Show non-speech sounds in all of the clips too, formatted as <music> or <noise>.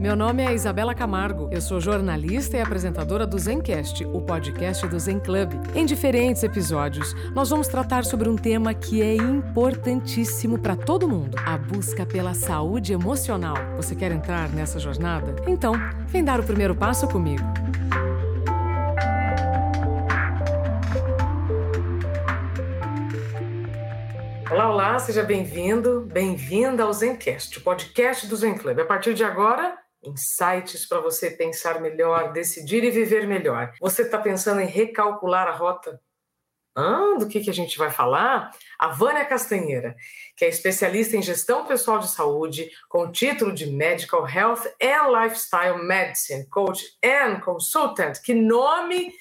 Meu nome é Isabela Camargo. Eu sou jornalista e apresentadora do Zencast, o podcast do Zen Club. Em diferentes episódios, nós vamos tratar sobre um tema que é importantíssimo para todo mundo: a busca pela saúde emocional. Você quer entrar nessa jornada? Então, vem dar o primeiro passo comigo. Olá, olá, seja bem-vindo, bem-vinda ao Zencast, o podcast do Zen Club. A partir de agora, insights para você pensar melhor, decidir e viver melhor. Você está pensando em recalcular a rota? Ah, do que, que a gente vai falar? A Vânia Castanheira, que é especialista em gestão pessoal de saúde, com título de Medical Health and Lifestyle Medicine, Coach and Consultant. Que nome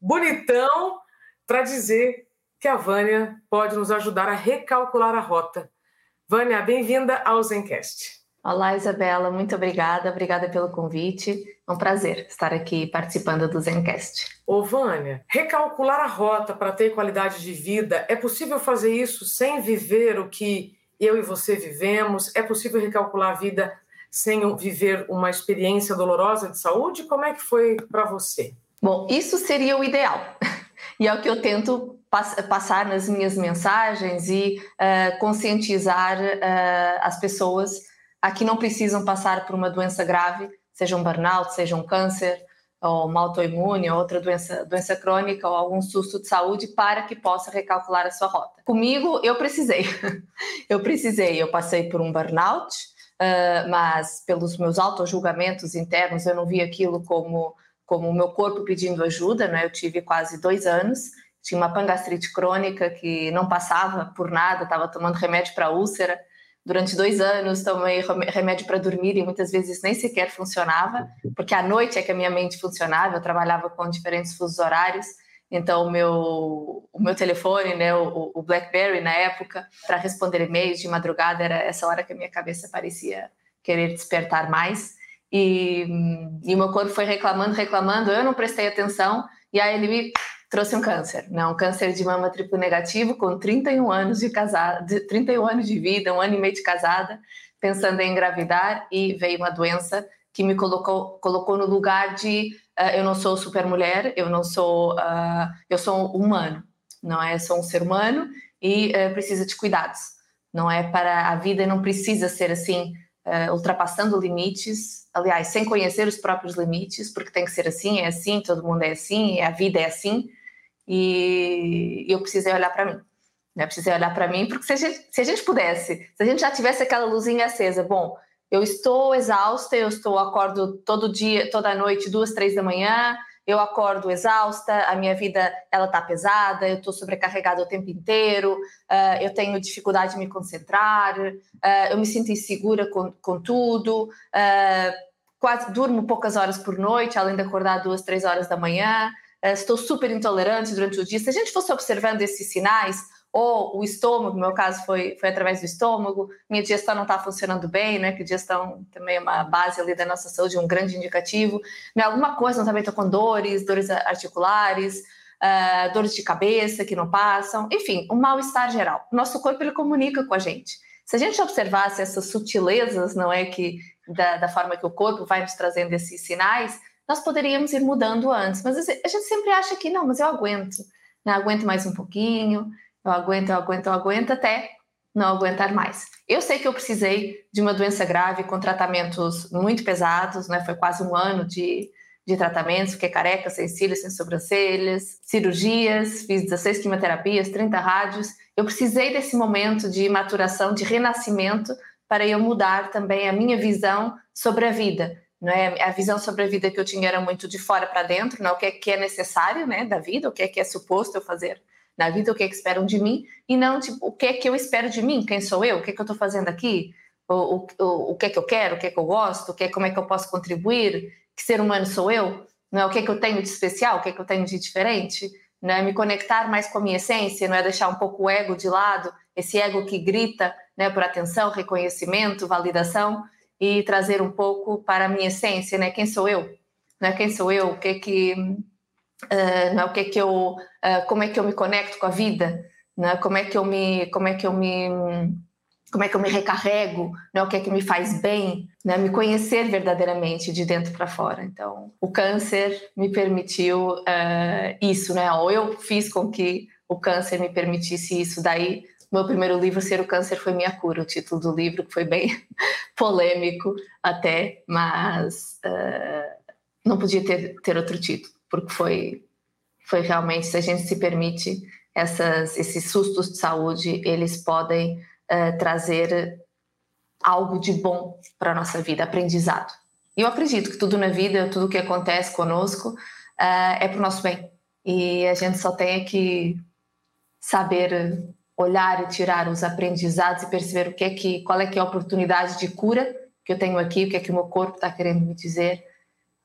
bonitão para dizer que a Vânia pode nos ajudar a recalcular a rota. Vânia, bem-vinda ao Zencast. Olá, Isabela, muito obrigada, obrigada pelo convite. É um prazer estar aqui participando do Zencast. Ô, Vânia, recalcular a rota para ter qualidade de vida, é possível fazer isso sem viver o que eu e você vivemos? É possível recalcular a vida sem viver uma experiência dolorosa de saúde? Como é que foi para você? Bom, isso seria o ideal. <laughs> E é o que eu tento passar nas minhas mensagens e uh, conscientizar uh, as pessoas a que não precisam passar por uma doença grave, seja um burnout, seja um câncer, ou uma autoimune, ou outra doença, doença crônica, ou algum susto de saúde, para que possa recalcular a sua rota. Comigo, eu precisei. <laughs> eu precisei, eu passei por um burnout, uh, mas pelos meus auto-julgamentos internos, eu não vi aquilo como como o meu corpo pedindo ajuda, né? Eu tive quase dois anos tinha uma pangastrite crônica que não passava por nada, estava tomando remédio para úlcera. Durante dois anos tomei remédio para dormir e muitas vezes nem sequer funcionava, porque à noite é que a minha mente funcionava, eu trabalhava com diferentes fusos horários, então o meu, o meu telefone, né, o, o BlackBerry na época, para responder e-mails de madrugada, era essa hora que a minha cabeça parecia querer despertar mais. E, e o meu corpo foi reclamando, reclamando, eu não prestei atenção, e aí ele me trouxe um câncer, né? um câncer de mama triplo negativo com 31 anos de casada, 31 anos de vida, um ano e meio de casada, pensando em engravidar e veio uma doença que me colocou, colocou no lugar de uh, eu não sou super mulher, eu não sou, uh, eu sou humano, não é? Sou um ser humano e uh, precisa de cuidados, não é? Para a vida não precisa ser assim, ultrapassando limites, aliás, sem conhecer os próprios limites, porque tem que ser assim, é assim, todo mundo é assim, a vida é assim, e eu precisei olhar para mim. Né? Precisei olhar para mim, porque se a, gente, se a gente pudesse, se a gente já tivesse aquela luzinha acesa, bom, eu estou exausta, eu estou acordo todo dia, toda noite, duas, três da manhã, eu acordo exausta, a minha vida ela tá pesada, eu estou sobrecarregada o tempo inteiro, uh, eu tenho dificuldade de me concentrar, uh, eu me sinto insegura com, com tudo, uh, quase durmo poucas horas por noite, além de acordar duas, três horas da manhã. Eh, estou super intolerante durante o dia. Se a gente fosse observando esses sinais, ou o estômago, no meu caso foi, foi através do estômago, minha digestão não está funcionando bem, né? Que digestão também é uma base ali da nossa saúde, um grande indicativo. Né, alguma coisa não também estou com dores, dores articulares, uh, dores de cabeça que não passam, enfim, um mal-estar geral. Nosso corpo ele comunica com a gente. Se a gente observasse essas sutilezas, não é que da, da forma que o corpo vai nos trazendo esses sinais, nós poderíamos ir mudando antes, mas a gente sempre acha que não, mas eu aguento, né? aguento mais um pouquinho, eu aguento, eu aguento, eu aguento até não aguentar mais. Eu sei que eu precisei de uma doença grave com tratamentos muito pesados, né? Foi quase um ano de, de tratamentos, fiquei careca, sem cílios, sem sobrancelhas, cirurgias, fiz 16 quimioterapias, 30 rádios. Eu precisei desse momento de maturação, de renascimento, para eu mudar também a minha visão sobre a vida é A visão sobre a vida que eu tinha era muito de fora para dentro, né? o que é, que é necessário né, da vida, o que é que é suposto eu fazer na vida, o que é que esperam de mim, e não tipo, o que é que eu espero de mim, quem sou eu, o que é que eu estou fazendo aqui, o, o, o que é que eu quero, o que é que eu gosto, o que é, como é que eu posso contribuir, que ser humano sou eu, não é? o que é que eu tenho de especial, o que é que eu tenho de diferente, não é? me conectar mais com a minha essência, não é deixar um pouco o ego de lado, esse ego que grita né, por atenção, reconhecimento, validação, e trazer um pouco para a minha essência, né? Quem sou eu? Né? Quem sou eu? O que é que uh, não é? o que é que eu uh, como é que eu me conecto com a vida? Né? Como é que eu me como é que eu me como é que eu me recarrego, né? o que é que me faz bem, né? me conhecer verdadeiramente de dentro para fora. Então, o câncer me permitiu uh, isso, né? Ou eu fiz com que o câncer me permitisse isso. Daí, meu primeiro livro, Ser o Câncer, foi minha cura. O título do livro que foi bem <laughs> polêmico até, mas uh, não podia ter, ter outro título, porque foi, foi realmente, se a gente se permite essas, esses sustos de saúde, eles podem uh, trazer algo de bom para a nossa vida, aprendizado. E eu acredito que tudo na vida, tudo que acontece conosco, uh, é para o nosso bem. E a gente só tem que saber olhar e tirar os aprendizados e perceber o que é que, qual é que é a oportunidade de cura que eu tenho aqui, o que é que o meu corpo está querendo me dizer,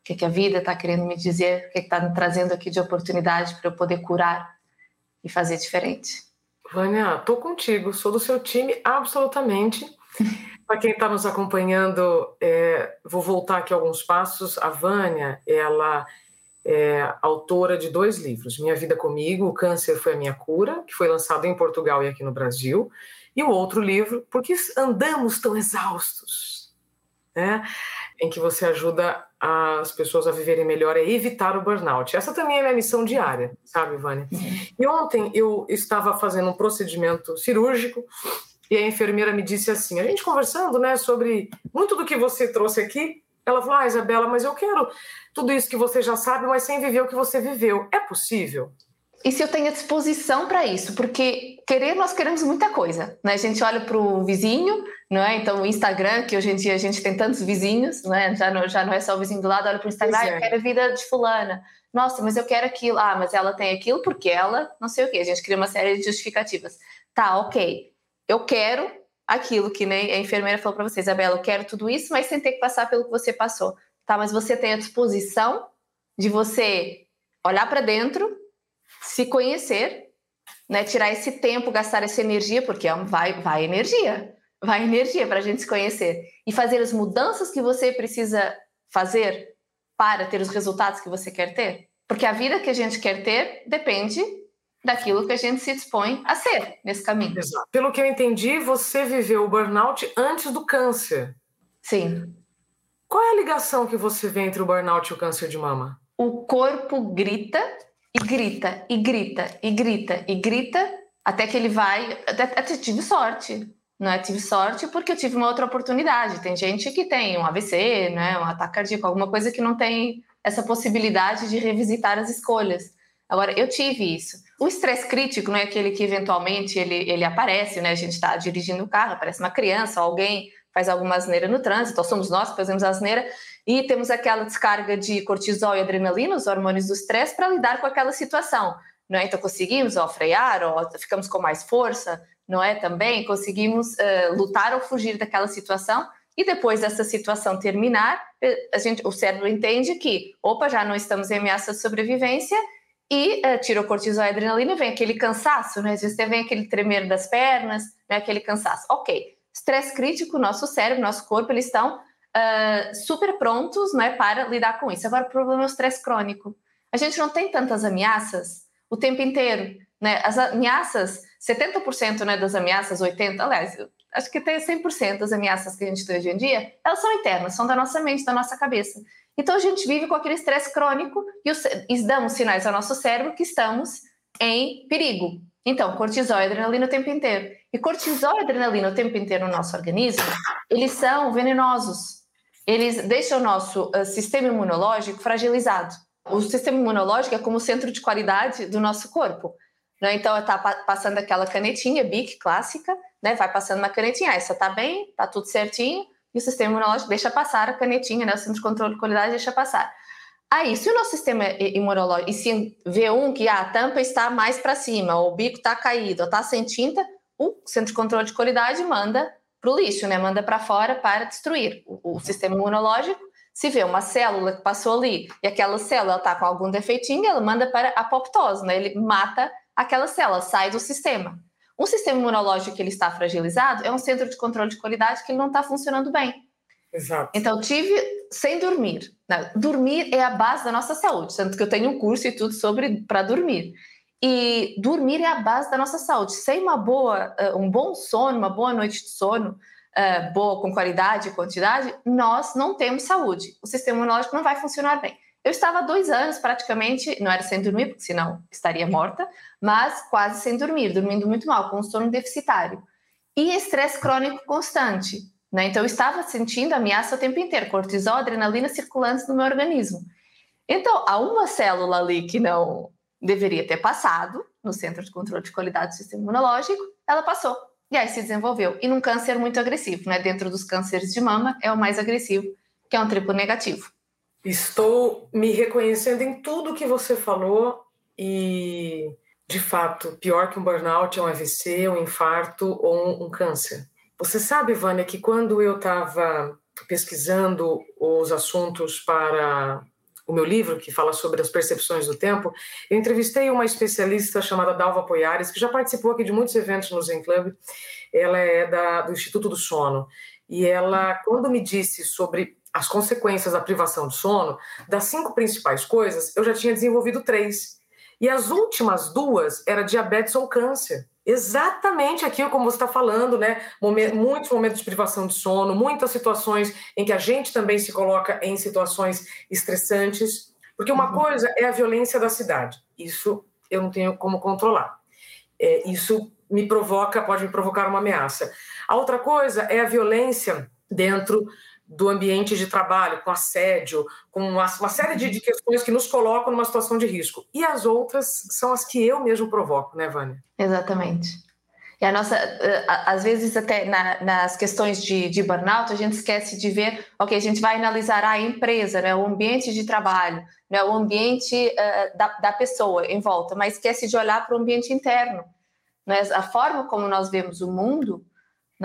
o que é que a vida está querendo me dizer, o que é que está me trazendo aqui de oportunidade para eu poder curar e fazer diferente. Vânia, tô contigo, sou do seu time absolutamente. <laughs> Para quem está nos acompanhando, é, vou voltar aqui alguns passos. A Vânia, ela é autora de dois livros: Minha Vida Comigo, O Câncer Foi a Minha Cura, que foi lançado em Portugal e aqui no Brasil, e o outro livro, Por que Andamos Tão Exaustos? Né? Em que você ajuda as pessoas a viverem melhor é evitar o burnout. Essa também é minha missão diária, sabe, Vânia? E ontem eu estava fazendo um procedimento cirúrgico e a enfermeira me disse assim, a gente conversando, né, sobre muito do que você trouxe aqui, ela falou, ah, Isabela, mas eu quero tudo isso que você já sabe, mas sem viver o que você viveu. É possível? E se eu tenho a disposição para isso? Porque querer, nós queremos muita coisa, né? A gente olha para o vizinho, não é? Então, o Instagram, que hoje em dia a gente tem tantos vizinhos, não é? Já não, já não é só o vizinho do lado, olha para o Instagram, ah, eu quero a vida de fulana. Nossa, mas eu quero aquilo. Ah, mas ela tem aquilo porque ela não sei o quê. A gente cria uma série de justificativas. Tá, ok. Eu quero aquilo que nem a enfermeira falou para você, Isabela, eu quero tudo isso, mas sem ter que passar pelo que você passou. Tá, mas você tem a disposição de você olhar para dentro, se conhecer, né, tirar esse tempo, gastar essa energia, porque é vai, vai energia vai energia para a gente se conhecer e fazer as mudanças que você precisa fazer para ter os resultados que você quer ter. Porque a vida que a gente quer ter depende daquilo que a gente se dispõe a ser nesse caminho. Exato. Pelo que eu entendi, você viveu o burnout antes do câncer. Sim. Qual é a ligação que você vê entre o burnout e o câncer de mama? O corpo grita e grita e grita e grita e grita até que ele vai. Até, tive sorte né? Tive sorte porque eu tive uma outra oportunidade. Tem gente que tem um AVC, né? um ataque cardíaco, alguma coisa que não tem essa possibilidade de revisitar as escolhas. Agora, eu tive isso. O estresse crítico não é aquele que eventualmente ele, ele aparece, né? A gente está dirigindo o carro, aparece uma criança, alguém faz alguma asneira no trânsito, ou somos nós que fazemos asneira, e temos aquela descarga de cortisol e adrenalina, os hormônios do estresse, para lidar com aquela situação. Não é? Então conseguimos ó, frear, ou ficamos com mais força, não é? Também conseguimos uh, lutar ou fugir daquela situação e depois dessa situação terminar, eh, a gente, o cérebro entende que, opa, já não estamos em ameaça de sobrevivência e uh, tira o cortisol e adrenalina, vem aquele cansaço, né? Às vezes vem aquele tremer das pernas, né? Aquele cansaço. Ok, estresse crítico, nosso cérebro, nosso corpo, eles estão uh, super prontos, né? Para lidar com isso. Agora, o problema é o estresse crônico. A gente não tem tantas ameaças o tempo inteiro, né? As ameaças 70% né, das ameaças, 80%, aliás, acho que até 100% das ameaças que a gente tem hoje em dia, elas são internas, são da nossa mente, da nossa cabeça. Então a gente vive com aquele estresse crônico e, e damos sinais ao nosso cérebro que estamos em perigo. Então, cortisol e adrenalina o tempo inteiro. E cortisol e adrenalina o tempo inteiro no nosso organismo, eles são venenosos. Eles deixam o nosso uh, sistema imunológico fragilizado. O sistema imunológico é como o centro de qualidade do nosso corpo. Né? Então, está passando aquela canetinha BIC clássica, né? vai passando uma canetinha, ah, essa está bem, está tudo certinho, e o sistema imunológico deixa passar a canetinha, né? o centro de controle de qualidade deixa passar. Aí, se o nosso sistema imunológico, e se vê um que ah, a tampa está mais para cima, ou o bico está caído, ou está sem tinta, o centro de controle de qualidade manda para o lixo, né? manda para fora para destruir o, o, sistema imunológico. Se vê uma célula que passou ali e aquela célula está com algum defeitinho, ela manda para apoptose, né? ele mata aquela célula sai do sistema. Um sistema imunológico que ele está fragilizado é um centro de controle de qualidade que ele não está funcionando bem. Exato. Então, tive sem dormir. Dormir é a base da nossa saúde, tanto que eu tenho um curso e tudo sobre para dormir. E dormir é a base da nossa saúde. Sem uma boa, uh, um bom sono, uma boa noite de sono, uh, boa com qualidade e quantidade, nós não temos saúde. O sistema imunológico não vai funcionar bem. Eu estava dois anos praticamente, não era sem dormir, porque senão estaria morta, mas quase sem dormir, dormindo muito mal, com um sono deficitário. E estresse crônico constante. Né? Então, eu estava sentindo ameaça o tempo inteiro, cortisol, adrenalina circulantes no meu organismo. Então, há uma célula ali que não deveria ter passado no Centro de Controle de Qualidade do Sistema Imunológico, ela passou. E aí se desenvolveu. E num câncer muito agressivo, né? Dentro dos cânceres de mama, é o mais agressivo, que é um triplo negativo. Estou me reconhecendo em tudo que você falou e, de fato, pior que um burnout é um AVC, um infarto ou um, um câncer. Você sabe, Vânia, que quando eu estava pesquisando os assuntos para o meu livro, que fala sobre as percepções do tempo, eu entrevistei uma especialista chamada Dalva Poiares, que já participou aqui de muitos eventos no Zen Club. Ela é da, do Instituto do Sono. E ela, quando me disse sobre as consequências da privação de sono, das cinco principais coisas, eu já tinha desenvolvido três. E as últimas duas era diabetes ou câncer. Exatamente aquilo como você está falando, né? muitos momentos de privação de sono, muitas situações em que a gente também se coloca em situações estressantes. Porque uma uhum. coisa é a violência da cidade. Isso eu não tenho como controlar. É, isso me provoca, pode me provocar uma ameaça. A outra coisa é a violência dentro do ambiente de trabalho, com assédio, com uma, uma série de, de, questões que nos colocam numa situação de risco. E as outras são as que eu mesmo provoco, né, Vânia? Exatamente. E a nossa, eh, às vezes até na, nas questões de, de, burnout, a gente esquece de ver, ok, a gente vai analisar a empresa, né, o ambiente de trabalho, né, o ambiente uh, da, da pessoa em volta, mas esquece de olhar para o ambiente interno. Né, a forma como nós vemos o mundo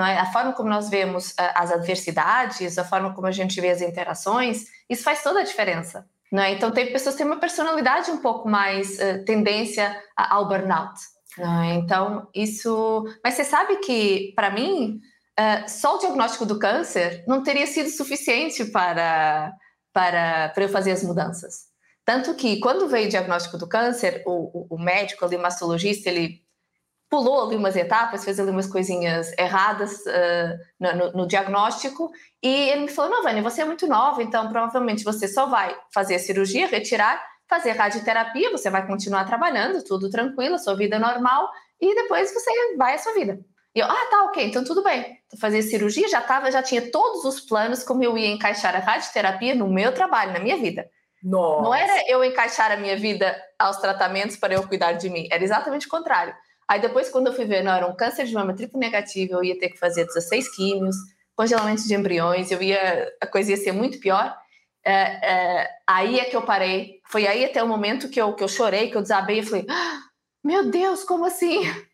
é? A forma como nós vemos uh, as adversidades, a forma como a gente vê as interações, isso faz toda a diferença. É? Então, tem pessoas que têm uma personalidade um pouco mais uh, tendência ao burnout. É? Então, isso. Mas você sabe que, para mim, uh, só o diagnóstico do câncer não teria sido suficiente para, para, para eu fazer as mudanças. Tanto que, quando veio o diagnóstico do câncer, o, o, médico o mastologista, ele pulou ali umas etapas, fez ali umas coisinhas erradas uh, no, no, diagnóstico, e ele me falou: Não, Vânia, você é muito nova, então provavelmente você só vai fazer a cirurgia, retirar, fazer radioterapia, você vai continuar trabalhando, tudo tranquilo, sua vida normal, e depois você vai à sua vida. E eu, ah, tá, ok, então tudo bem. Fazer cirurgia já tava, já tinha todos os planos como eu ia encaixar a radioterapia no meu trabalho, na minha vida. Nossa. Não era eu encaixar a minha vida aos tratamentos para eu cuidar de mim, era exatamente o contrário Aí depois, quando eu fui ver, não, era um câncer de mama triplo negativo, eu ia ter que fazer 16 químios, congelamento de embriões, eu ia, a coisa ia ser muito pior. É, é, aí é que eu parei. Foi aí até o momento que eu, que eu chorei, que eu desabei e falei: ah, Meu Deus, como assim? <laughs>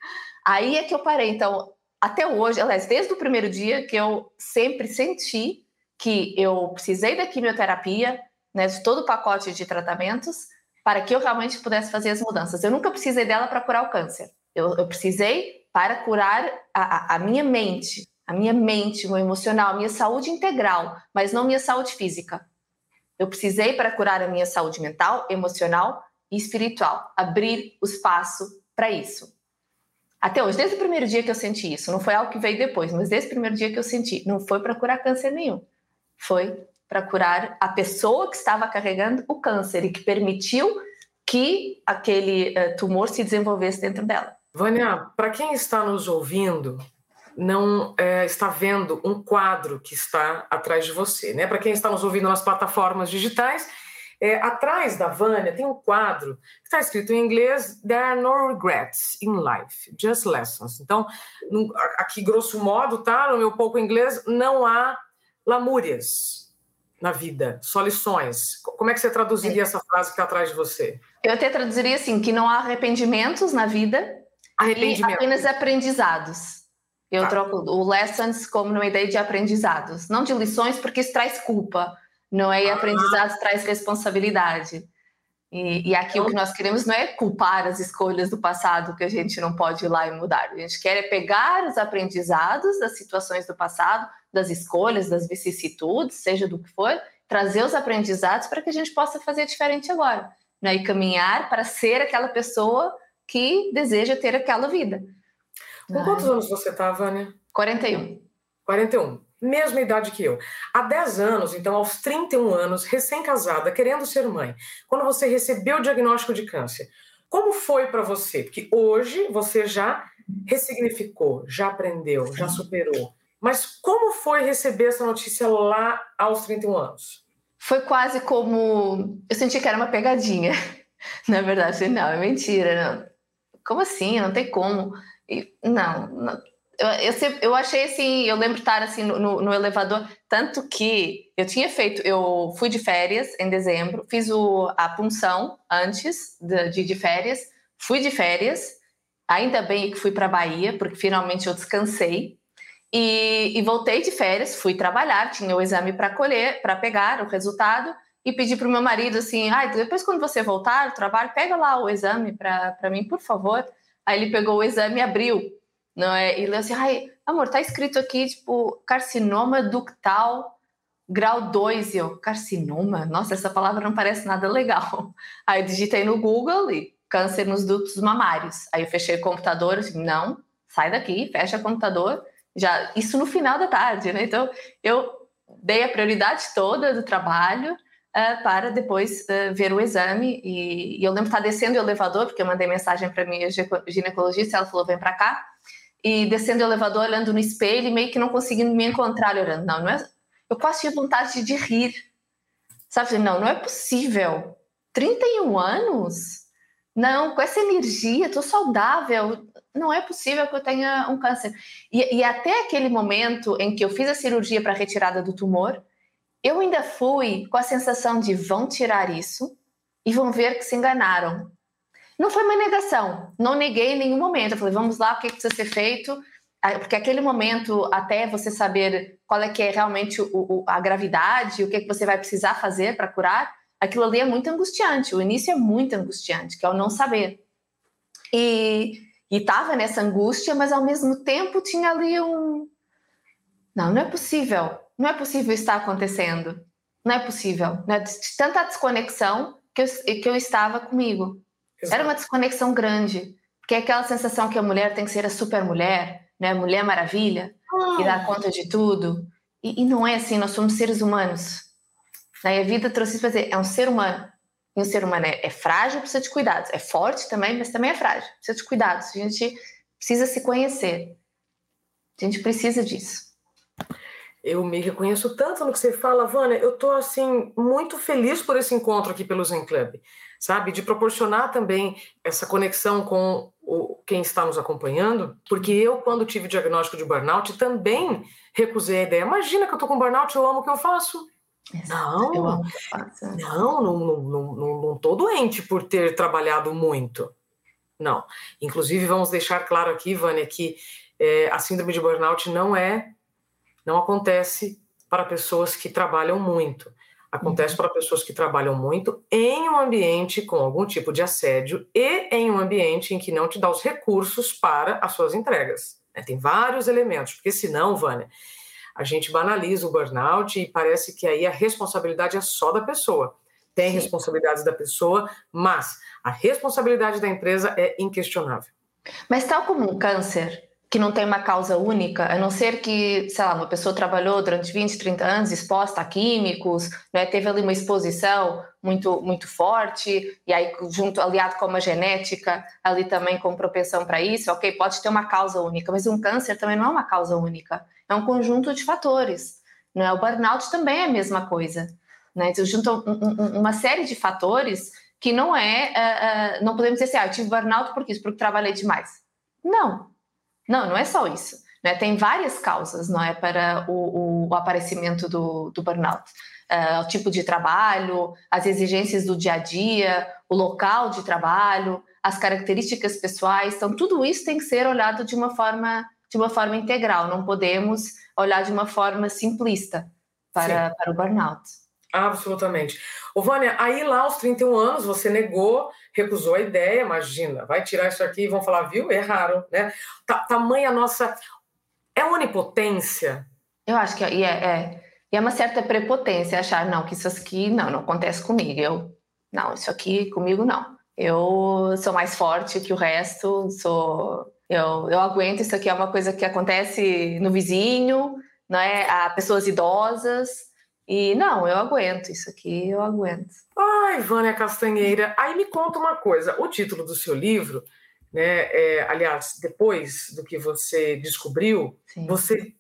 Aí é que eu parei. Então, até hoje, aliás, desde o primeiro dia que eu sempre senti que eu precisei da quimioterapia, né, de todo o pacote de tratamentos, para que eu realmente pudesse fazer as mudanças. Eu nunca precisei dela para curar o câncer. Eu, eu precisei para curar a, a, minha mente, a minha mente, meu emocional, a minha saúde integral, mas não minha saúde física. Eu precisei para curar a minha saúde mental, emocional e espiritual, abrir o espaço para isso. Até hoje, desde o primeiro dia que eu senti isso, não foi algo que veio depois, mas desde o primeiro dia que eu senti, não foi para curar câncer nenhum. Foi para curar a pessoa que estava carregando o câncer e que permitiu que aquele uh, tumor se desenvolvesse dentro dela. Vânia, para quem está nos ouvindo, não é, está vendo um quadro que está atrás de você, né? Para quem está nos ouvindo nas plataformas digitais, é, atrás da Vânia tem um quadro que está escrito em inglês: There are no regrets in life, just lessons. Então, aqui grosso modo, tá? No meu pouco inglês, não há lamúrias na vida, só lições. Como é que você traduziria essa frase que está atrás de você? Eu até traduziria assim: que não há arrependimentos na vida, e apenas aprendizados. Eu tá. troco o lessons como uma ideia de aprendizados, não de lições, porque isso traz culpa, não é? E ah. aprendizados traz responsabilidade. E, e aqui o que nós queremos não é culpar as escolhas do passado que a gente não pode ir lá e mudar. A gente quer é pegar os aprendizados das situações do passado, das escolhas, das vicissitudes, seja do que for, trazer os aprendizados para que a gente possa fazer diferente agora. Né? E caminhar para ser aquela pessoa que deseja ter aquela vida. Com quantos anos você está, Vânia? 41. 41. Mesma idade que eu. Há 10 anos, então aos 31 anos, recém-casada, querendo ser mãe, quando você recebeu o diagnóstico de câncer, como foi para você? Porque hoje você já ressignificou, já aprendeu, já superou. Mas como foi receber essa notícia lá aos 31 anos? Foi quase como. Eu senti que era uma pegadinha. <laughs> Na verdade, não, é mentira. Não. Como assim? Não tem como. E, não, não. Eu, eu, eu, achei assim, eu lembro estar assim no, no, no, elevador, tanto que eu tinha feito, eu fui de férias em dezembro, fiz o, a punção antes de, de, de férias, fui de férias, ainda bem que fui para Bahia, porque finalmente eu descansei, e, e, voltei de férias, fui trabalhar, tinha o exame para colher, para pegar o resultado, e pedi para o meu marido assim: ah, depois quando você voltar do trabalho, pega lá o exame para mim, por favor. Aí ele pegou o exame e abriu, não é? E leu assim: ai, amor, tá escrito aqui, tipo, carcinoma ductal grau 2. E eu, carcinoma? Nossa, essa palavra não parece nada legal. <laughs> Aí digitei no Google e câncer nos ductos mamários. Aí eu fechei o computador, assim, não, sai daqui, fecha o computador já isso no final da tarde, né? Então eu dei a prioridade toda do trabalho uh, para depois uh, ver o exame e, e, eu lembro de estar descendo o elevador porque eu mandei mensagem para minha ginecologista, ela falou vem para cá e descendo o elevador olhando no espelho e meio que não conseguindo me encontrar olhando, não, não é, eu quase tinha vontade de rir, sabe? Não, não é possível. 31 anos? Não, com essa energia, tô saudável, não é possível que eu tenha um câncer. E, e até aquele momento em que eu fiz a cirurgia para retirada do tumor, eu ainda fui com a sensação de vão tirar isso e vão ver que se enganaram. Não foi uma negação, não neguei em nenhum momento. Eu falei, vamos lá, o que precisa ser feito? Porque aquele momento, até você saber qual é que é realmente o, o, a gravidade, o que, é que você vai precisar fazer para curar, aquilo ali é muito angustiante. O início é muito angustiante, que é o não saber. E e estava nessa angústia, mas ao mesmo tempo tinha ali um. Não, não é possível. Não é possível estar acontecendo. Não é possível. Né? De tanta desconexão que eu, que eu estava comigo. Exato. Era uma desconexão grande. Porque é aquela sensação que a mulher tem que ser a super mulher, né? Mulher Maravilha, ah. e dar conta de tudo. E, e, não é assim, nós somos seres humanos. Né? E a vida trouxe isso para dizer: é um ser humano. E um ser humano é, é, frágil, precisa de cuidados. É forte também, mas também é frágil. Precisa de cuidados. A gente precisa se conhecer. A gente precisa disso. Eu me reconheço tanto no que você fala, Vânia. Eu estou assim muito feliz por esse encontro aqui pelo Zen Club, sabe? De proporcionar também essa conexão com o, quem está nos acompanhando, porque eu, quando tive o diagnóstico de burnout, também recusei a ideia. Imagina que eu estou com burnout, eu amo o que eu faço. Não, eu não, não, não, não, não tô doente por ter trabalhado muito. Não. Inclusive, vamos deixar claro aqui, Vânia, que é, a síndrome de burnout não é, não acontece para pessoas que trabalham muito. Acontece uhum. para pessoas que trabalham muito em um ambiente com algum tipo de assédio e em um ambiente em que não te dá os recursos para as suas entregas. Né? Tem vários elementos, porque senão, Vânia, a gente banaliza o burnout e parece que aí a responsabilidade é só da pessoa. Tem Sim. responsabilidades da pessoa, mas a responsabilidade da empresa é inquestionável. Mas tal como um câncer, que não tem uma causa única, a não ser que, sei lá, uma pessoa trabalhou durante 20, 30 anos exposta a químicos, né, teve ali uma exposição muito, muito forte, e aí junto, aliado com uma genética, ali também com propensão para isso, ok, pode ter uma causa única, mas um câncer também não é uma causa única, é um conjunto de fatores, não é? O burnout também é a mesma coisa, né, então junta um, uma série de fatores que não é, uh, uh, não podemos dizer assim, ah, eu tive burnout porque isso, porque trabalhei demais. Não, não, não é só isso. Né? Tem várias causas não é, para o, o aparecimento do, do burnout. Uh, o tipo de trabalho, as exigências do dia a dia, o local de trabalho, as características pessoais. Então, tudo isso tem que ser olhado de uma forma, de uma forma integral. Não podemos olhar de uma forma simplista para, para o burnout. Absolutamente. Ô, Vânia, aí lá aos 31 anos você negou, recusou a ideia, imagina, vai tirar isso aqui e vão falar, viu, erraram, né? Tamanha nossa. É onipotência? Eu acho que é, é, é uma certa prepotência achar, não, que isso aqui não, não acontece comigo. Eu, não, isso aqui comigo não. Eu sou mais forte que o resto, sou eu, eu aguento isso aqui é uma coisa que acontece no vizinho, né? A pessoas idosas. E não, eu aguento isso aqui, eu aguento. Ai, Vânia Castanheira, aí me conta uma coisa: o título do seu livro, né? É, aliás, depois do que você descobriu, Sim. você,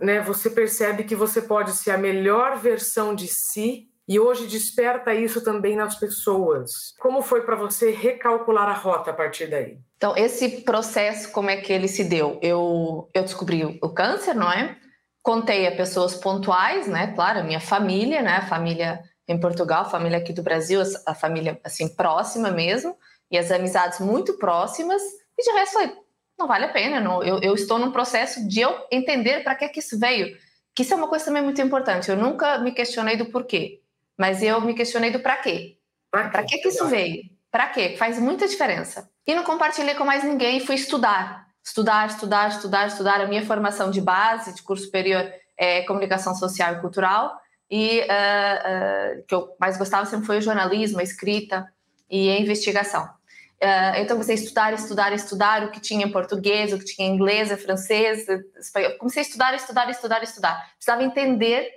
né, você percebe que você pode ser a melhor versão de si e hoje desperta isso também nas pessoas. Como foi para você recalcular a rota a partir daí? Então, esse processo, como é que ele se deu? Eu, eu descobri o câncer, não é? Contei a pessoas pontuais, né? Claro, a minha família, né? A família em Portugal, a família aqui do Brasil, a família assim próxima mesmo, e as amizades muito próximas. E de resto, falei, não vale a pena. Não, eu, eu estou num processo de eu entender para que que isso veio. Que isso é uma coisa também muito importante. Eu nunca me questionei do porquê. Mas eu me questionei do para quê. Para que que isso veio? Para quê? Faz muita diferença. E não compartilhei com mais ninguém e fui estudar. Estudar, estudar, estudar, estudar. A minha formação de base, de curso superior, é comunicação social e cultural. E uh, uh, que eu mais gostava sempre foi o jornalismo, a escrita e a investigação. Uh, então comecei a estudar, estudar, estudar o que tinha em português, o que tinha em inglês, francês, espanhol. Comecei a estudar, estudar, estudar, estudar. Precisava entender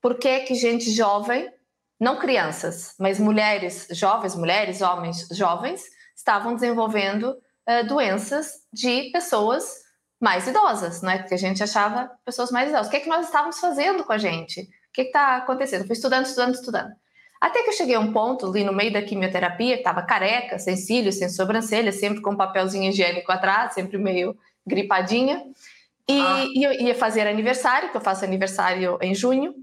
por que que gente jovem não crianças, mas mulheres jovens, mulheres, homens jovens, estavam desenvolvendo uh, doenças de pessoas mais idosas, né? Porque a gente achava pessoas mais idosas. O que é que nós estávamos fazendo com a gente? O que está acontecendo? fui estudando, estudando, estudando. Até que eu cheguei a um ponto ali no meio da quimioterapia, estava careca, sem cílios, sem sobrancelha, sempre com um papelzinho higiênico atrás, sempre meio gripadinha. E, ah. e eu ia fazer aniversário, que eu faço aniversário em junho.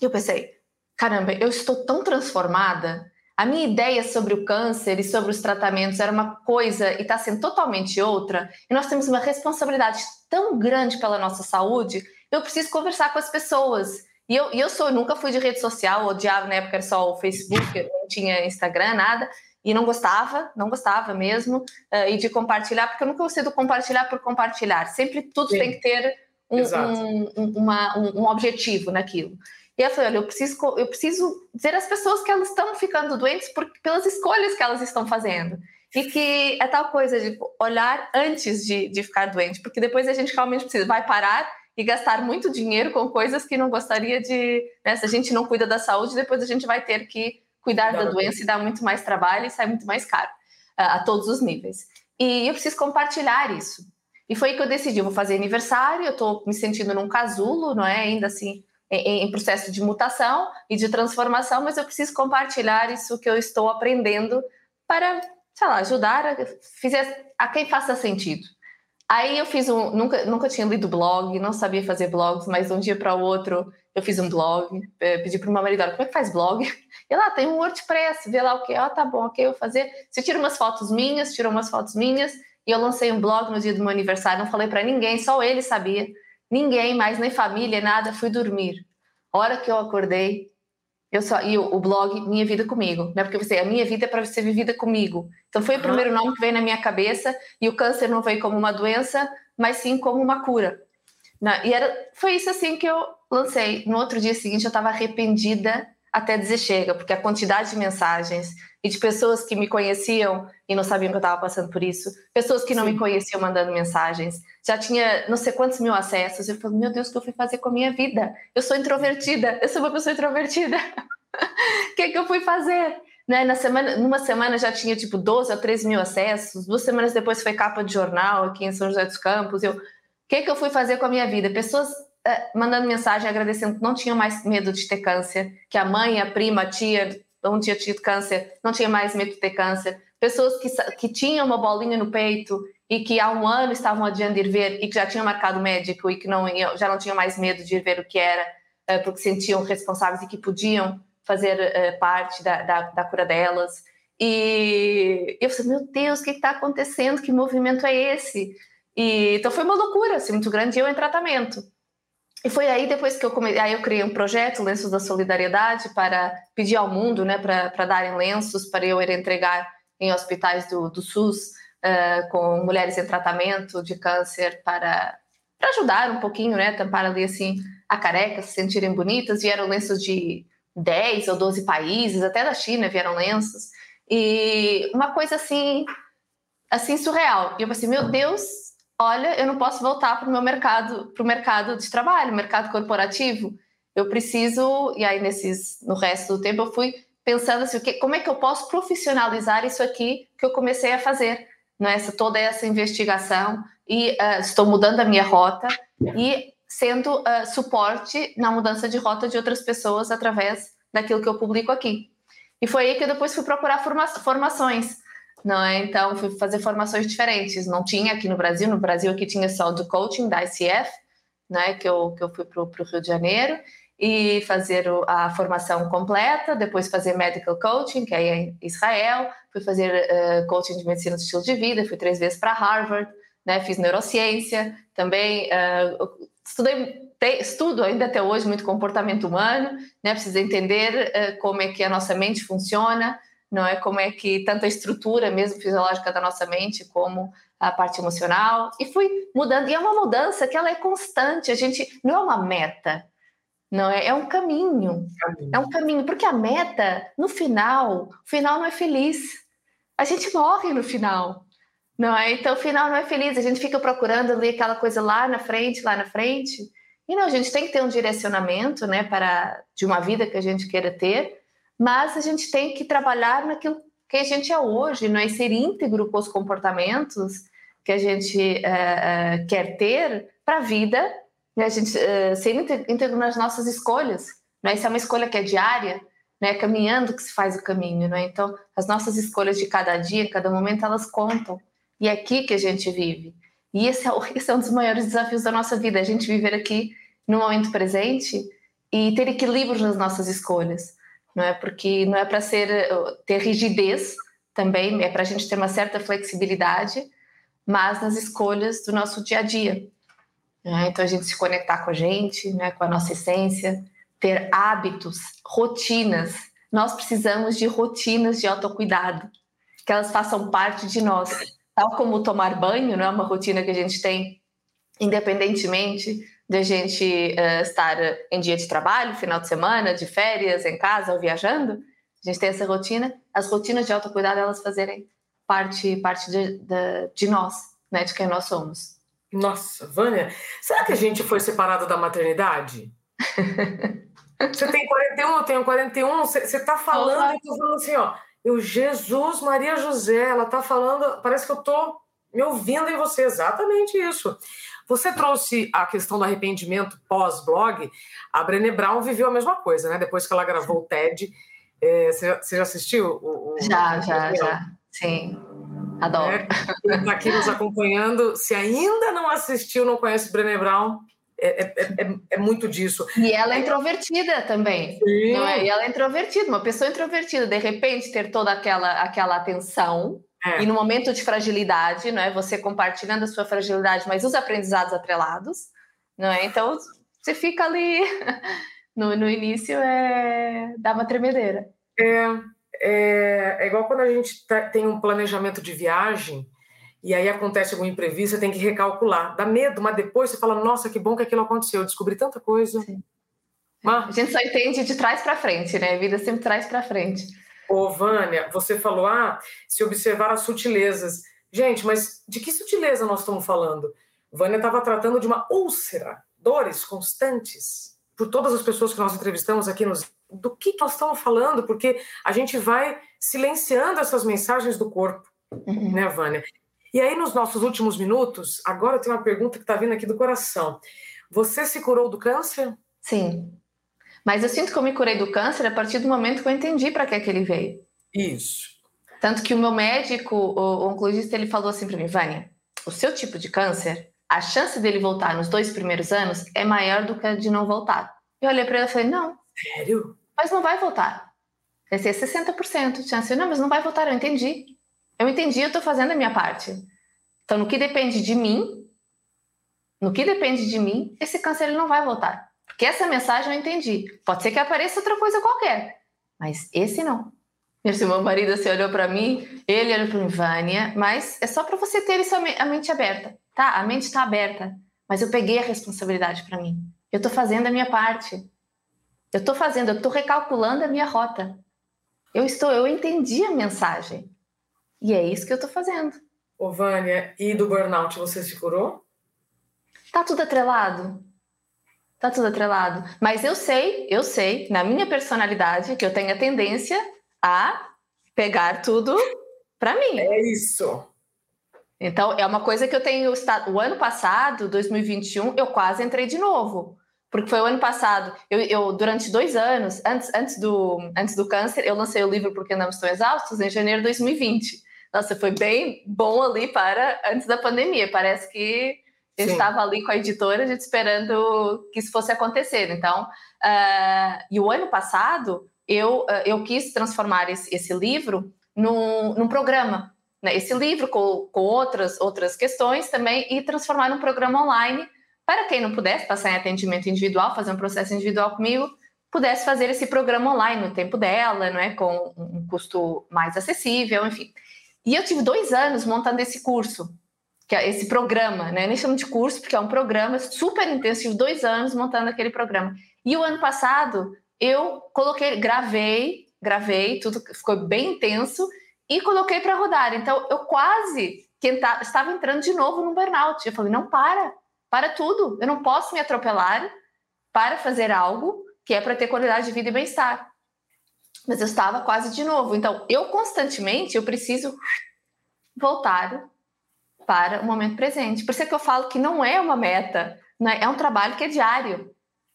E eu pensei, caramba, eu estou tão transformada. A minha ideia sobre o câncer e sobre os tratamentos era uma coisa e está sendo totalmente outra. E nós temos uma responsabilidade tão grande pela nossa saúde. Eu preciso conversar com as pessoas. E eu, e eu sou, eu nunca fui de rede social, odiava na época era só o Facebook, não tinha Instagram, nada. E não gostava, não gostava mesmo, uh, e de compartilhar, porque eu nunca gostei do compartilhar por compartilhar. Sempre tudo Sim. tem que ter um, um, um, uma, um objetivo naquilo. E eu falei, olha, eu preciso, eu preciso dizer às pessoas que elas estão ficando doentes por, pelas escolhas que elas estão fazendo. E que é tal coisa de olhar antes de, de ficar doente, porque depois a gente realmente precisa, vai parar e gastar muito dinheiro com coisas que não gostaria de. Né? Se a gente não cuida da saúde, depois a gente vai ter que cuidar da doença e dar muito mais trabalho e sai muito mais caro a, todos os níveis. E eu preciso compartilhar isso. E foi aí que eu decidi, eu vou fazer aniversário, eu estou me sentindo num casulo, não é? Ainda assim, em, processo de mutação e de transformação, mas eu preciso compartilhar isso que eu estou aprendendo para, sei lá, ajudar a, fizer, a quem faça sentido. Aí eu fiz um, nunca, nunca tinha lido blog, não sabia fazer blogs, mas um dia para o outro eu fiz um blog, eh, pedi para meu marido, como é que faz blog? <laughs> E lá tem um WordPress, vê lá o que, ó, oh, tá bom, ok, eu vou fazer. Você tira umas fotos minhas, tirou umas fotos minhas, e eu lancei um blog no dia do meu aniversário, não falei para ninguém, só ele sabia ninguém mais, nem família, nada, fui dormir. A hora que eu acordei, eu só e o, o blog Minha Vida Comigo, né? Porque você, a minha vida é para ser vivida comigo. Então foi o primeiro nome que veio na minha cabeça e o câncer não veio como uma doença, mas sim como uma cura. Né? E era, foi isso assim que eu lancei. No outro dia seguinte eu estava arrependida até dizer chega, porque a quantidade de mensagens e de pessoas que me conheciam e não sabiam que eu estava passando por isso, pessoas que não Sim. me conheciam mandando mensagens, já tinha não sei quantos mil acessos. Eu falei, meu Deus, o que eu fui fazer com a minha vida? Eu sou introvertida, eu sou uma pessoa introvertida. <laughs> O que, é que eu fui fazer? Né? Na semana, numa semana já tinha tipo 12 a 13 mil acessos, duas semanas depois foi capa de jornal aqui em São José dos Campos. Eu, o que, é que eu fui fazer com a minha vida? Pessoas mandando mensagem agradecendo que não tinham mais medo de ter câncer, que a mãe, a prima, a tia não tinha tido câncer, não tinha mais medo de ter câncer. Pessoas que, que tinham uma bolinha no peito e que há um ano estavam adiando ir ver e que já tinham marcado médico e que não já não tinham mais medo de ir ver o que era, uh, porque sentiam responsáveis e que podiam fazer uh, parte da, da, da, cura delas. E eu falei, meu Deus, o que está acontecendo? Que movimento é esse? E, então foi uma loucura assim, muito grande eu em tratamento. E foi aí depois que eu comecei, aí eu criei um projeto, Lenços da Solidariedade, para pedir ao mundo, né, para darem lenços para eu ir entregar em hospitais do, do SUS uh, com mulheres em tratamento de câncer para, para ajudar um pouquinho, né, tampar ali assim a careca, se sentirem bonitas. Vieram lenços de 10 ou 12 países, até da China vieram lenços. E uma coisa assim, assim surreal. E eu pensei, meu Deus, olha, eu não posso voltar para o meu mercado, para o mercado de trabalho, mercado corporativo. Eu preciso, e aí nesses, no resto do tempo eu fui pensando assim, como é que eu posso profissionalizar isso aqui que eu comecei a fazer, né? essa, toda essa investigação e uh, estou mudando a minha rota e sendo uh, suporte na mudança de rota de outras pessoas através daquilo que eu publico aqui. E foi aí que eu depois fui procurar forma formações, não é? Então fui fazer formações diferentes. Não tinha aqui no Brasil, no Brasil aqui tinha só do coaching da ICF, né? Que eu que eu fui para o Rio de Janeiro e fazer a formação completa, depois fazer medical coaching, que é em Israel, fui fazer uh, coaching de medicina do estilo de vida, fui três vezes para Harvard, né, fiz neurociência, também uh, estudei, estudo ainda até hoje muito comportamento humano, né, preciso entender uh, como é que a nossa mente funciona, não é como é que tanto a estrutura mesmo fisiológica da nossa mente como a parte emocional e fui mudando e é uma mudança que ela é constante a gente não é uma meta não é? É um caminho. caminho. É um caminho, porque a meta, no final, o final não é feliz. A gente morre no final. Não é? Então o final não é feliz. A gente fica procurando ali aquela coisa lá na frente, lá na frente. E não, a gente tem que ter um direcionamento, né, para de uma vida que a gente queira ter, mas a gente tem que trabalhar naquilo que a gente é hoje, não é ser íntegro com os comportamentos que a gente é, é, quer ter para a vida né? A gente uh, ser íntegro nas nossas escolhas. Né? Isso é uma escolha que é diária, né? caminhando que se faz o caminho. Né? Então, as nossas escolhas de cada dia, cada momento, elas contam. E é aqui que a gente vive. E esse é, esse é um dos maiores desafios da nossa vida, a gente viver aqui no momento presente e ter equilíbrio nas nossas escolhas. Não é porque não é para ser ter rigidez também, é para a gente ter uma certa flexibilidade, mas nas escolhas do nosso dia a dia. Né? Então, a gente se conectar com a gente, né? com a nossa essência, ter hábitos, rotinas. Nós precisamos de rotinas de autocuidado, que elas façam parte de nós. Tal como tomar banho, não é uma rotina que a gente tem, independentemente de a gente uh, estar em dia de trabalho, final de semana, de férias, em casa ou viajando. A gente tem essa rotina. As rotinas de autocuidado, elas fazerem parte, parte de, de, de nós, né? de quem nós somos. Nossa, Vânia, será que a gente foi separado da maternidade? <laughs> Você tem 41, eu tenho 41, você está falando, eu tô falando assim, ó, eu, Jesus, Maria José, ela está falando, parece que eu estou me ouvindo em você, exatamente isso. Você trouxe a questão do arrependimento pós-blog, a Brené Brown viveu a mesma coisa, né? Depois que ela gravou o TED, é, você, já, você já assistiu? O, o, já, o... já, já, sim. Adoro. Quem está aqui nos acompanhando, se ainda não assistiu, não conhece Brené Brown, é, é, é, é, muito disso. E ela é introvertida também. Sim. Não é? E ela é introvertida, uma pessoa introvertida, de repente ter toda aquela, aquela atenção. É. E no momento de fragilidade, não é? Você compartilhando a sua fragilidade, mas os aprendizados atrelados, não é? Então você fica ali <laughs> no, no início é dá uma tremedeira. É, é, é igual quando a gente tá, tem um planejamento de viagem e aí acontece algum imprevisto, você tem que recalcular. Dá medo, mas depois você fala, nossa, que bom que aquilo aconteceu, eu descobri tanta coisa. Mas... A gente só entende de trás para frente, né? A vida sempre traz para frente. Ô, Vânia, você falou, ah, se observar as sutilezas. Gente, mas de que sutileza nós estamos falando? Vânia estava tratando de uma úlcera, dores constantes. Por todas as pessoas que nós entrevistamos aqui nos do que nós estamos falando, porque a gente vai silenciando essas mensagens do corpo, uhum. né, Vânia? E aí, nos nossos últimos minutos, agora tenho uma pergunta que está vindo aqui do coração. Você se curou do câncer? Sim. Mas eu sinto que eu me curei do câncer a partir do momento que eu entendi para que, é que ele veio. Isso. Tanto que o meu médico, o oncologista, ele falou assim para mim, Vânia, o seu tipo de câncer, a chance dele voltar nos dois primeiros anos é maior do que a de não voltar. Eu olhei para ele e falei, não. Sério? mas não vai votar. Vai ser 60% de chance. Não, mas não vai votar, eu entendi. Eu entendi, eu estou fazendo a minha parte. Então, no que depende de mim, no que depende de mim, esse câncer ele não vai votar. Porque essa mensagem eu entendi. Pode ser que apareça outra coisa qualquer, mas esse não. meu marido assim, olhou para mim, ele olhou para mim, Vânia, mas é só para você ter isso a mente aberta, tá? A mente está aberta, mas eu peguei a responsabilidade para mim. Eu estou fazendo a minha parte. Eu estou fazendo, eu estou recalculando a minha rota. Eu estou, eu entendi a mensagem. E é isso que eu estou fazendo. Ô, Vânia, e do burnout você se curou? Tá tudo atrelado. Tá tudo atrelado. Mas eu sei, eu sei, na minha personalidade, que eu tenho a tendência a pegar tudo para mim. É isso. Então, é uma coisa que eu tenho estado. O ano passado, 2021, eu quase entrei de novo. Porque foi o ano passado, eu, eu, durante dois anos, antes, antes, do, antes do câncer, eu lancei o livro Porque Andamos Tão Exaustos em janeiro de 2020. Nossa, foi bem bom ali para antes da pandemia. Parece que eu Sim. estava ali com a editora, a gente esperando que isso fosse acontecer. Então, uh, e o ano passado, eu, uh, eu quis transformar esse, esse livro num, num programa né, esse livro com, com outras, outras questões também e transformar num programa online para quem não pudesse passar em atendimento individual, fazer um processo individual comigo, pudesse fazer esse programa online no tempo dela, não é, com um custo mais acessível, enfim. E eu tive dois anos montando esse curso, que é esse programa, né? Nem chamo de curso porque é um programa super intensivo, dois anos montando aquele programa. E o ano passado eu coloquei, gravei, gravei, tudo ficou bem intenso e coloquei para rodar. Então, eu quase estava entrando de novo no burnout. Eu falei: não, para, para tudo. Eu não posso me atropelar para fazer algo que é para ter qualidade de vida e bem-estar. Mas eu estava quase de novo. Então, eu constantemente eu preciso voltar para o momento presente. Por isso é que eu falo que não é uma meta, né? é um trabalho que é diário.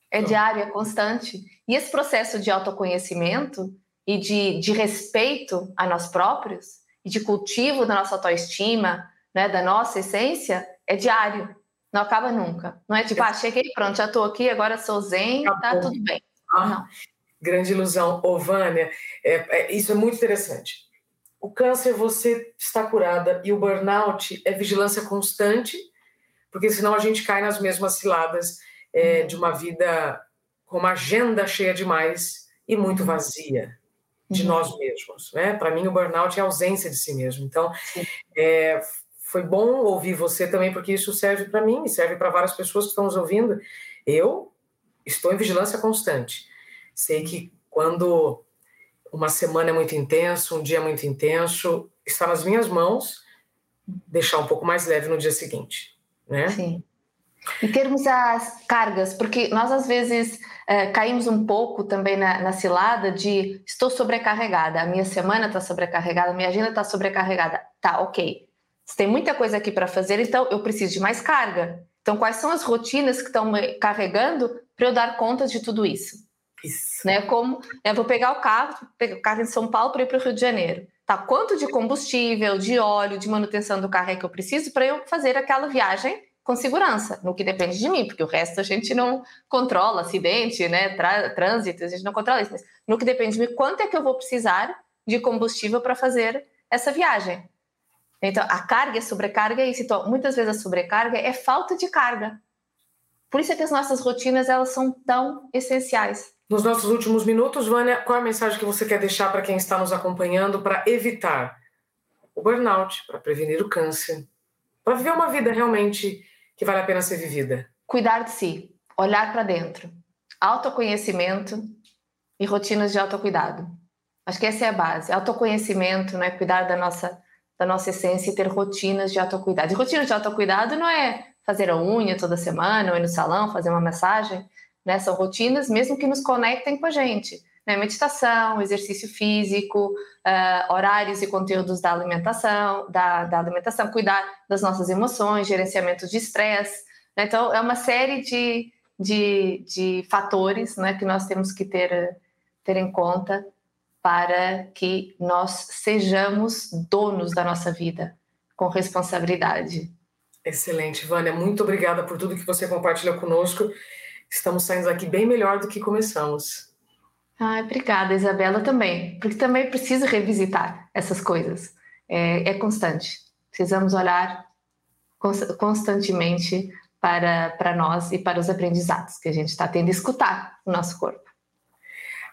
É diário, é constante. E esse processo de autoconhecimento, e de, de respeito a nós próprios e de cultivo da nossa autoestima, né, da nossa essência, é diário, não acaba nunca. Não é tipo, ah, cheguei, pronto, já estou aqui, agora sou zen, tá tudo bem. Ah, não. Grande ilusão. Ô, Vânia, é, é, isso é muito interessante. O câncer você está curada e o burnout é vigilância constante, porque senão a gente cai nas mesmas ciladas é, de uma vida com uma agenda cheia demais e muito uhum. vazia de uhum. nós mesmos. Né? Para mim, o burnout é ausência de si mesmo. Então, é, foi bom ouvir você também, porque isso serve para mim e serve para várias pessoas que estão nos ouvindo. Eu estou em vigilância constante. Sei que quando uma semana é muito intenso, um dia é muito intenso, está nas minhas mãos deixar um pouco mais leve no dia seguinte, né? Sim. Em termos das cargas, porque nós às vezes é, caímos um pouco também na, na, cilada de estou sobrecarregada, a minha semana está sobrecarregada, a minha agenda está sobrecarregada. Tá, ok. Você tem muita coisa aqui para fazer, então eu preciso de mais carga. Então, quais são as rotinas que estão carregando para eu dar conta de tudo isso? Isso. Né? Como eu vou pegar o carro, pegar o carro em São Paulo para ir para o Rio de Janeiro. Tá, quanto de combustível, de óleo, de manutenção do carro é que eu preciso para eu fazer aquela viagem com segurança, no que depende de mim, porque o resto a gente não controla, acidente, né, trânsito, a gente não controla isso, mas no que depende de mim, quanto é que eu vou precisar de combustível para fazer essa viagem? Então, a carga e a sobrecarga é isso. Então, muitas vezes a sobrecarga é falta de carga. Por isso é que as nossas rotinas, elas são tão essenciais. Nos nossos últimos minutos, Vânia, qual é a mensagem que você quer deixar para quem está nos acompanhando para evitar o burnout, para prevenir o câncer, para viver uma vida realmente que vale a pena ser vivida? Cuidar de si, olhar para dentro, autoconhecimento e rotinas de autocuidado. Acho que essa é a base. Autoconhecimento, né? cuidar da nossa, da nossa essência e ter rotinas de autocuidado. E rotinas de autocuidado não é fazer a unha toda semana ou ir no salão, fazer uma massagem. Né? São rotinas mesmo que nos conectem com a gente. Né? Meditação, exercício físico, uh, horários e conteúdos da alimentação, da, da, alimentação, cuidar das nossas emoções, gerenciamento de estresse. Né? Então, é uma série de, de, de fatores né, que nós temos que ter, ter em conta para que nós sejamos donos da nossa vida, com responsabilidade. Excelente, Vânia. Muito obrigada por tudo que você compartilhou conosco. Estamos saindo aqui bem melhor do que começamos. Ah, obrigada, Isabela, também, porque também preciso revisitar essas coisas. É, é constante. Precisamos olhar constantemente para, para nós e para os aprendizados que a gente está tendo, escutar o nosso corpo.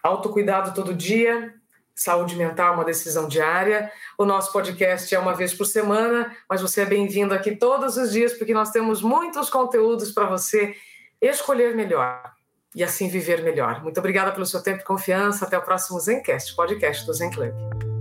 Autocuidado todo dia, saúde mental uma decisão diária. O nosso podcast é uma vez por semana, mas você é bem-vindo aqui todos os dias porque nós temos muitos conteúdos para você escolher melhor e assim viver melhor. Muito obrigada pelo seu tempo e confiança. Até o próximo Zencast, podcast do Zen Club.